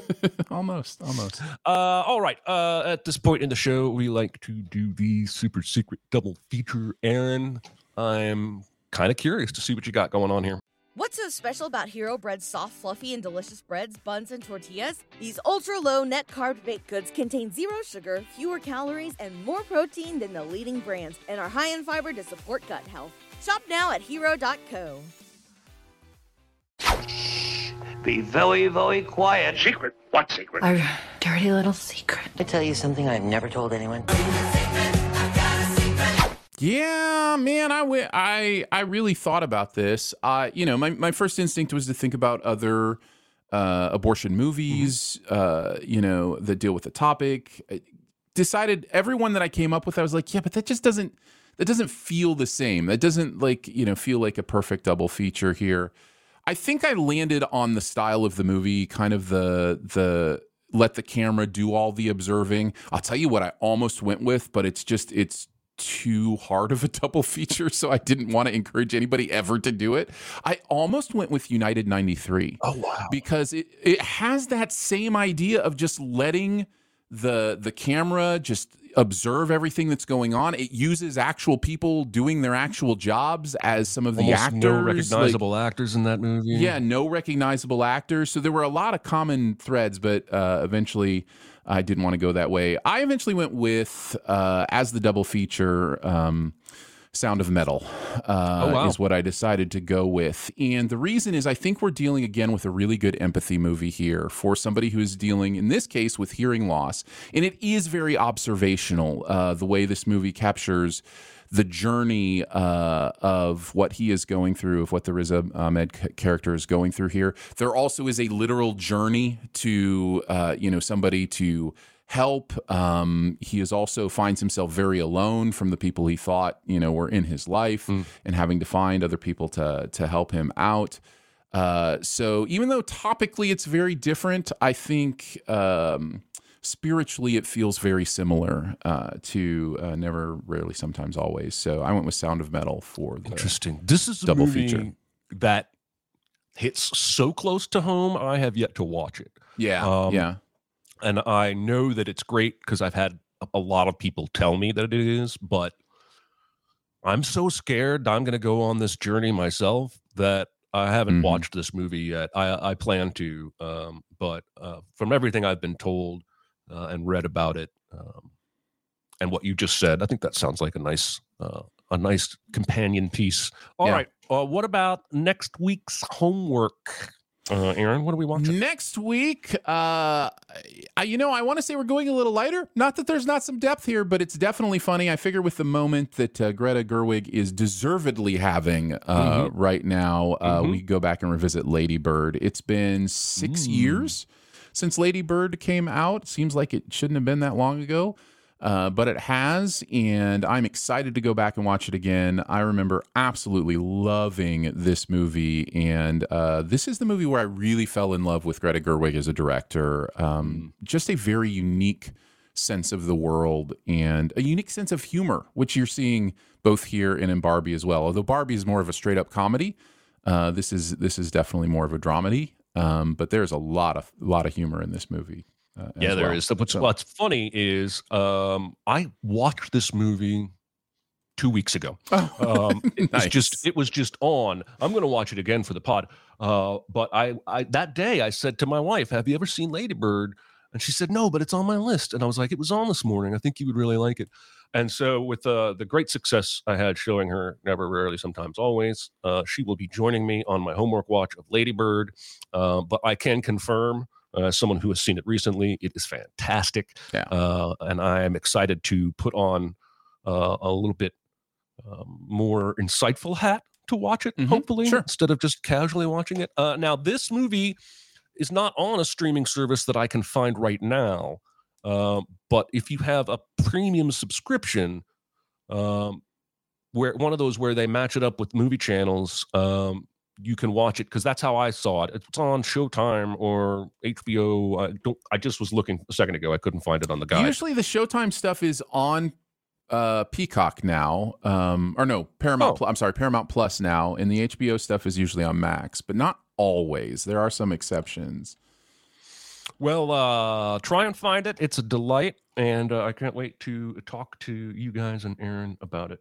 almost, almost. Uh, all right. Uh, at this point in the show, we like to do the super secret double feature. Aaron, I'm kind of curious to see what you got going on here. What's so special about Hero Bread's soft, fluffy, and delicious breads, buns, and tortillas? These ultra low net carb baked goods contain zero sugar, fewer calories, and more protein than the leading brands, and are high in fiber to support gut health. Shop now at hero.co. Be very, very quiet. Secret? What secret? Our dirty little secret. I tell you something I've never told anyone. Yeah, man, I wi- I I really thought about this. Uh, you know, my, my first instinct was to think about other uh, abortion movies, uh, you know, that deal with the topic. I decided everyone that I came up with, I was like, yeah, but that just doesn't that doesn't feel the same. That doesn't like you know feel like a perfect double feature here. I think I landed on the style of the movie, kind of the the let the camera do all the observing. I'll tell you what I almost went with, but it's just it's too hard of a double feature, so I didn't want to encourage anybody ever to do it. I almost went with United 93. Oh wow! Because it, it has that same idea of just letting the the camera just observe everything that's going on. It uses actual people doing their actual jobs as some of the Almost actors. no like- recognizable actors in that movie. yeah, no recognizable actors. So there were a lot of common threads, but uh, eventually I didn't want to go that way. I eventually went with, uh, as the double feature, um, Sound of Metal uh, Oh, wow. is what I decided to go with. And the reason is I think we're dealing again with a really good empathy movie here for somebody who's dealing, in this case, with hearing loss. And it is very observational, uh, the way this movie captures the journey uh, of what he is going through, of what the Riz Ahmed character is going through here. There also is a literal journey to, uh, you know, somebody to help. Um, he is also finds himself very alone from the people he thought, you know, were in his life, and having to find other people to to help him out. Uh, so even though topically it's very different, I think um, spiritually it feels very similar uh, to uh, Never, Rarely, Sometimes, Always. So I went with Sound of Metal for the Interesting. This is a double movie feature. that hits so close to home. I have yet to watch it. Yeah, Um, yeah. and I know that it's great because I've had a- lot of people tell me that it is, but I'm so scared I'm going to go on this journey myself that I haven't Mhm. watched this movie yet. I, I plan to, um, but uh, from everything I've been told uh, and read about it, um, and what you just said, I think that sounds like a nice, uh, a nice companion piece. All Yeah. right, uh, what about next week's homework, uh, Aaron? What are we watching? Next week, uh, I, you know, I want to say we're going a little lighter. Not that there's not some depth here, but it's definitely funny. I figure with the moment that uh, Greta Gerwig is deservedly having uh, Mhm. right now, uh, Mhm. we go back and revisit Lady Bird. It's been six Mm. years since Lady Bird came out. Seems like it shouldn't have been that long ago. Uh, but it has, and I'm excited to go back and watch it again. I remember absolutely loving this movie, and uh, this is the movie where I really fell in love with Greta Gerwig as a director. Um, just a very unique sense of the world and a unique sense of humor, which you're seeing both here and in Barbie as well. Although Barbie is more of a straight up comedy, uh, this is this is definitely more of a dramedy. Um, but there's a lot of lot of humor in this movie. Uh, yeah, there well. is. What's, So- what's funny is um, I watched this movie two weeks ago. Oh, Um, it was just it was just on. I'm going to watch it again for the pod. Uh, but I, I that day I said to my wife, "Have you ever seen Lady Bird?" And she said, "No, but it's on my list." And I was like, "It was on this morning. I think you would really like it." And so, with uh, the great success I had showing her Never, Rarely, Sometimes, Always, uh, she will be joining me on my homework watch of Lady Bird. Uh, but I can confirm, uh, as someone who has seen it recently, it is fantastic. Yeah. Uh, and I am excited to put on uh, a little bit um, more insightful hat to watch it, Mhm. hopefully, Sure. instead of just casually watching it. Uh, now, this movie is not on a streaming service that I can find right now. Um, but if you have a premium subscription, um, where one of those where they match it up with movie channels, um, you can watch it because that's how I saw it. It's on Showtime or HBO. I don't. I just was looking a second ago. I couldn't find it on the guide. Usually the Showtime stuff is on uh Peacock now. Um or no, Paramount Oh. I'm sorry, Paramount Plus now and the HBO stuff is usually on Max, but not always. There are some exceptions. Well, uh, try and find it. It's a delight, and uh, I can't wait to talk to you guys and Aaron about it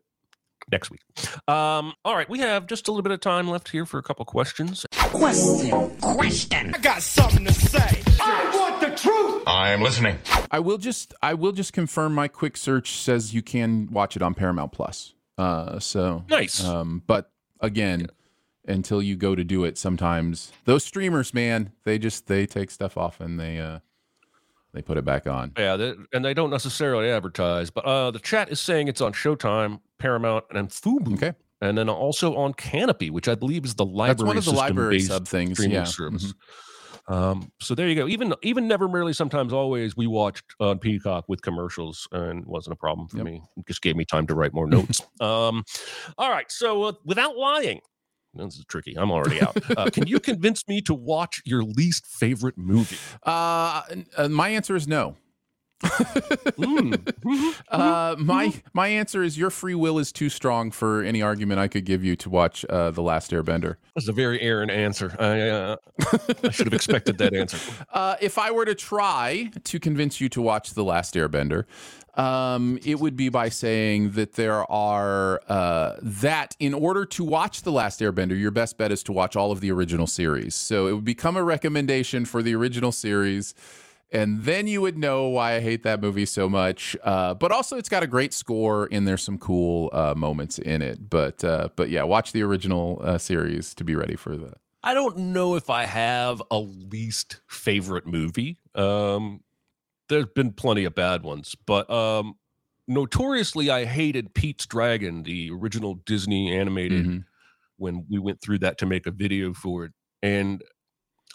next week. Um, all right, we have just a little bit of time left here for a couple questions. Question. Question. I got something to say. I want the truth. I'm listening. I will just I will just confirm my quick search says you can watch it on Paramount Plus. Uh so Nice. Um but again, until you go to do it sometimes those streamers, man, they just they take stuff off and they uh they put it back on. Yeah, they, and they don't necessarily advertise, but uh, the chat is saying it's on Showtime, Paramount, and Fubo. Okay. And then also on Canopy, which I believe is the library. That's one of the library sub things, streaming yeah. service. Mhm. Um, so there you go. Even even never really, sometimes always, we watched on Peacock with commercials, and it wasn't a problem for Yep. me. It just gave me time to write more notes. um, all right. So uh, without lying, this is tricky. I'm already out. Uh, can you convince me to watch your least favorite movie? Uh, uh my answer is no. Mm. Mhm. Uh, my my answer is your free will is too strong for any argument I could give you to watch uh, the Last Airbender. That's a very Aaron answer. I, uh, I should have expected that answer. Uh, if I were to try to convince you to watch The Last Airbender, um, it would be by saying that there are uh, that in order to watch The Last Airbender, your best bet is to watch all of the original series. So it would become a recommendation for the original series. And then you would know why I hate that movie so much. Uh, but also, it's got a great score, and there's some cool uh, moments in it. But uh, but yeah, watch the original uh, series to be ready for the. I don't know if I have a least favorite movie. Um, there's been plenty of bad ones, but um, notoriously, I hated Pete's Dragon, the original Disney animated, Mhm. when we went through that to make a video for it. And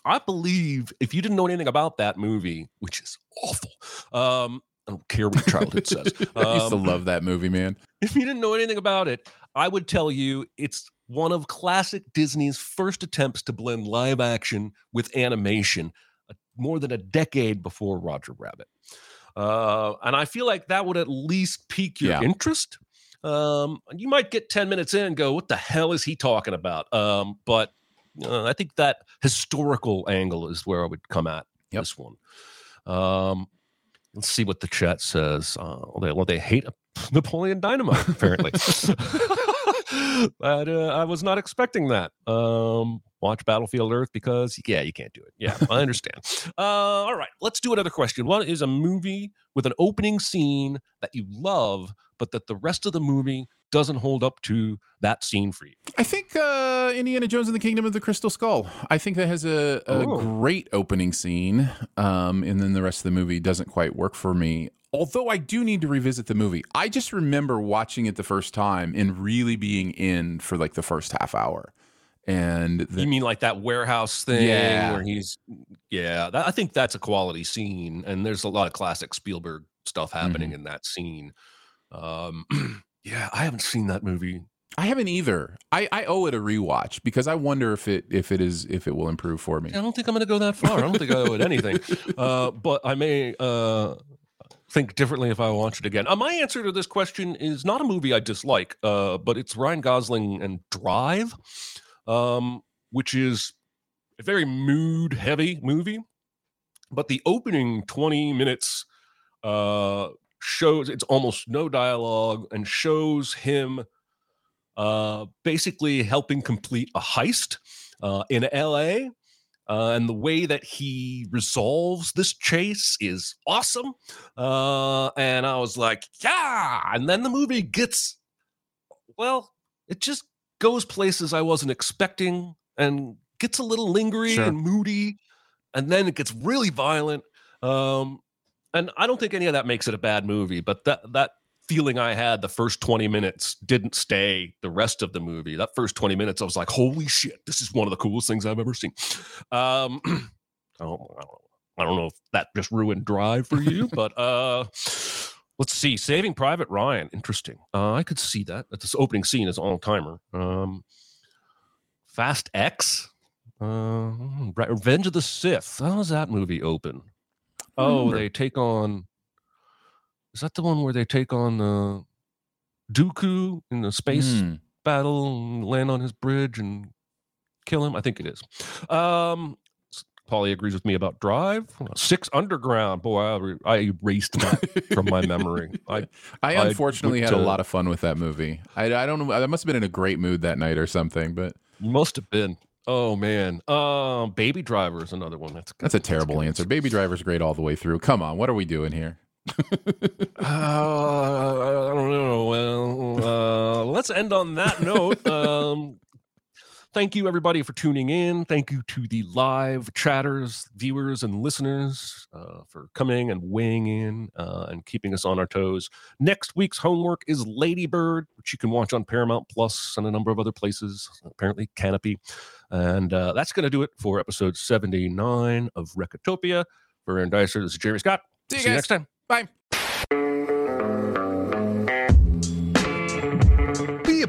I believe if you didn't know anything about that movie, which is awful, um, I don't care what childhood says. I used to um, love that movie, man. if you didn't know anything about it, I would tell you it's one of classic Disney's first attempts to blend live action with animation, uh, more than a decade before Roger Rabbit. Uh, and I feel like that would at least pique your Yeah. interest. Um, you might get 10 minutes in and go, what the hell is he talking about? Um, but uh, I think that historical angle is where I would come at Yep. this one. Um, let's see what the chat says. Uh, well, they, well, they hate Napoleon Dynamite, apparently. but uh, I was not expecting that. Um, watch Battlefield Earth because, yeah, you can't do it. Yeah, I understand. uh, all right, let's do another question. What is a movie with an opening scene that you love, but that the rest of the movie doesn't hold up to that scene for you? I think uh, Indiana Jones and the Kingdom of the Crystal Skull. I think that has a, a Oh. great opening scene, um, and then the rest of the movie doesn't quite work for me. Although I do need to revisit the movie. I just remember watching it the first time and really being in for like the first half hour. And the, you mean like that warehouse thing Yeah. where he's yeah that, i think that's a quality scene and there's a lot of classic spielberg stuff happening Mm-hmm. in that scene um yeah i haven't seen that movie. I haven't either. I, I owe it a rewatch because I wonder if it if it is if it will improve for me. i don't think i'm gonna go that far. I don't think i owe it anything. Uh but i may uh think differently if i watch it again. Uh, my answer to this question is not a movie i dislike uh but it's ryan gosling and drive um which is a very mood heavy movie. But the opening 20 minutes uh shows it's almost no dialogue and shows him uh basically helping complete a heist uh in LA uh, and the way that he resolves this chase is awesome. Uh, and I was like, yeah. And then the movie gets, well, it just goes places I wasn't expecting and gets a little lingering Sure. and moody. And then it gets really violent. Um, and I don't think any of that makes it a bad movie, but that, that feeling I had the first 20 minutes didn't stay the rest of the movie. That first 20 minutes, I was like, holy shit, this is one of the coolest things I've ever seen. Um, I, don't, I, don't, I don't know if that just ruined Drive for you, but uh, let's see. Saving Private Ryan, interesting. Uh, I could see that. That this opening scene is all timer. Um, Fast X, uh, Revenge of the Sith. How does that movie open? Oh, they take on. Is that the one where they take on uh, Dooku in the space Hmm. battle and land on his bridge and kill him? I think it is. Um, Paulie agrees with me about Drive. Six Underground. Boy, I, re- I erased that from my memory. I I I unfortunately went had a lot of fun with that movie. I, I don't know. I must have been in a great mood that night or something. But You must have been. Oh man. Um, Baby Driver is another one. That's that's a terrible answer. Baby Driver's great all the way through. Come on, what are we doing here? Uh, I don't know. Well, uh, let's end on that note. Um, thank you, everybody, for tuning in. Thank you to the live chatters, viewers, and listeners uh, for coming and weighing in uh, and keeping us on our toes. Next week's homework is Ladybird, which you can watch on Paramount Plus and a number of other places, apparently Canopy. And uh, that's going to do it for episode 79 of Recotopia. For Aaron Dicer, this is Jeremy Scott. See you See you guys. next time. Bye.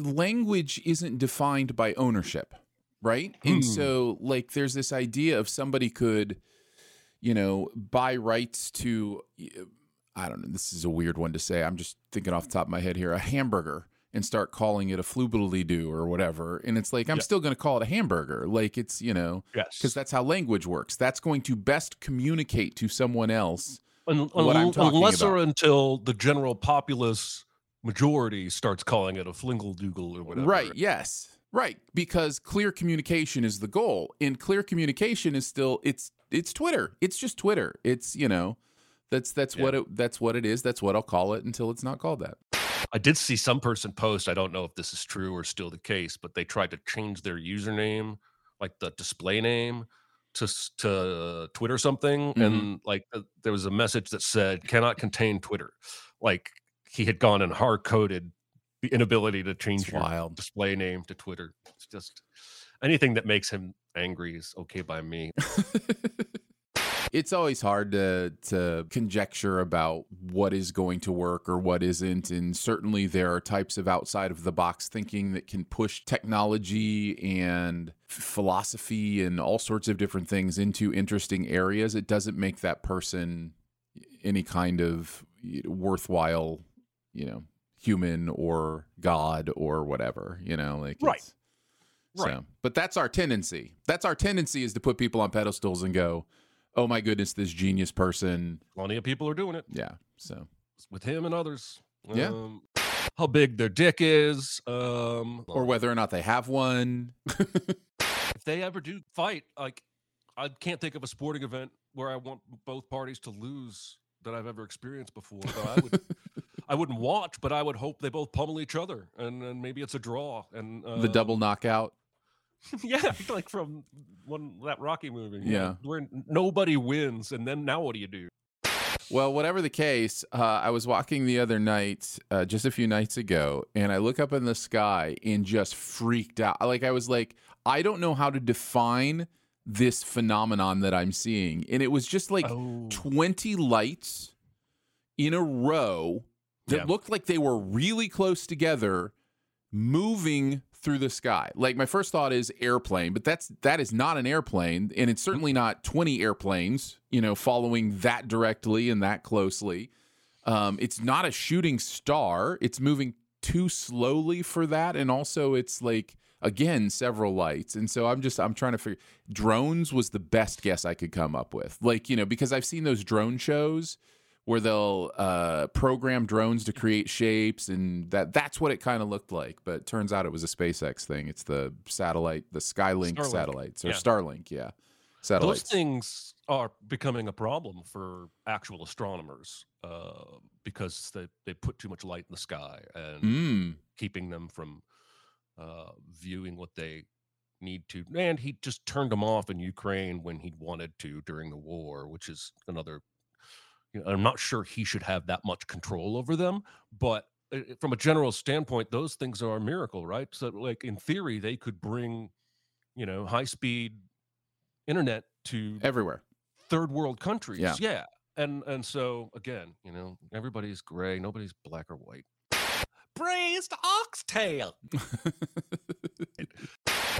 language isn't defined by ownership, right? And Hmm. so, like, there's this idea of somebody could, you know, buy rights to, I don't know, this is a weird one to say. I'm just thinking off the top of my head here, a hamburger and start calling it a flubidly do or whatever. And it's like, I'm Yeah. still going to call it a hamburger. Like, it's, you know, Yes. because that's how language works. That's going to best communicate to someone else Un- what I'm un- unless about. or until the general populace majority starts calling it a flingle-doogle or whatever. Right. Yes. Right. Because clear communication is the goal, and clear communication is still it's it's Twitter. It's just Twitter. It's you know, that's that's what it that's what it is. That's what I'll call it until it's not called that. I did see some person post. I don't know if this is true or still the case, but they tried to change their username, like the display name, to to Twitter something, Mm-hmm. and like uh, there was a message that said "cannot contain Twitter." Like he had gone and hard coded the inability to change It's your wild. display name to Twitter. It's just anything that makes him angry is okay by me. It's always hard to to conjecture about what is going to work or what isn't, and certainly there are types of outside of the box thinking that can push technology and philosophy and all sorts of different things into interesting areas. It doesn't make that person eh, any kind of eh, worthwhile, you know, human or god or whatever. You know, like Right. it's- Right. So, but that's our tendency. That's our tendency is to put people on pedestals and go, "Oh my goodness, this genius person." Plenty of people are doing it. Yeah. So, with him and others. Yeah. Um, how big their dick is. Um, or whether or not they have one. if they ever do fight, like I can't think of a sporting event where I want both parties to lose that I've ever experienced before. But I would, I wouldn't watch, but I would hope they both pummel each other, and, and maybe it's a draw. And uh, the double knockout. yeah, like from one that Rocky movie. you know, Yeah. where nobody wins, and then now what do you do? Well, whatever the case, uh, I was walking the other night, uh, just a few nights ago, and I look up in the sky and just freaked out. Like I was like, I don't know how to define this phenomenon that I'm seeing. And it was just like Oh. 20 lights in a row that Yeah. looked like they were really close together moving through the sky. Like my first thought is airplane, but that's that is not an airplane and it's certainly not 20 airplanes, you know, following that directly and that closely. Um, it's not a shooting star. It's moving too slowly for that and also it's like again several lights and so i'm just i'm trying to figure drones was the best guess i could come up with like you know because i've seen those drone shows where they'll uh, program drones to create shapes and that that's what it kind of looked like but turns out it was a spacex thing it's the satellite the skylink Starlink. satellites or Yeah. starlink yeah satellites. Those things are becoming a problem for actual astronomers uh, because they, they put too much light in the sky and Mm. keeping them from uh, viewing what they need to. And he just turned them off in Ukraine when he wanted to during the war, which is another. You know, I'm not sure he should have that much control over them, but uh, from a general standpoint, those things are a miracle, right? So, like in theory, they could bring, you know, high speed internet to everywhere third world countries. Yeah. Yeah. And and so again, you know, everybody's gray, nobody's black or white. Braised oxtail.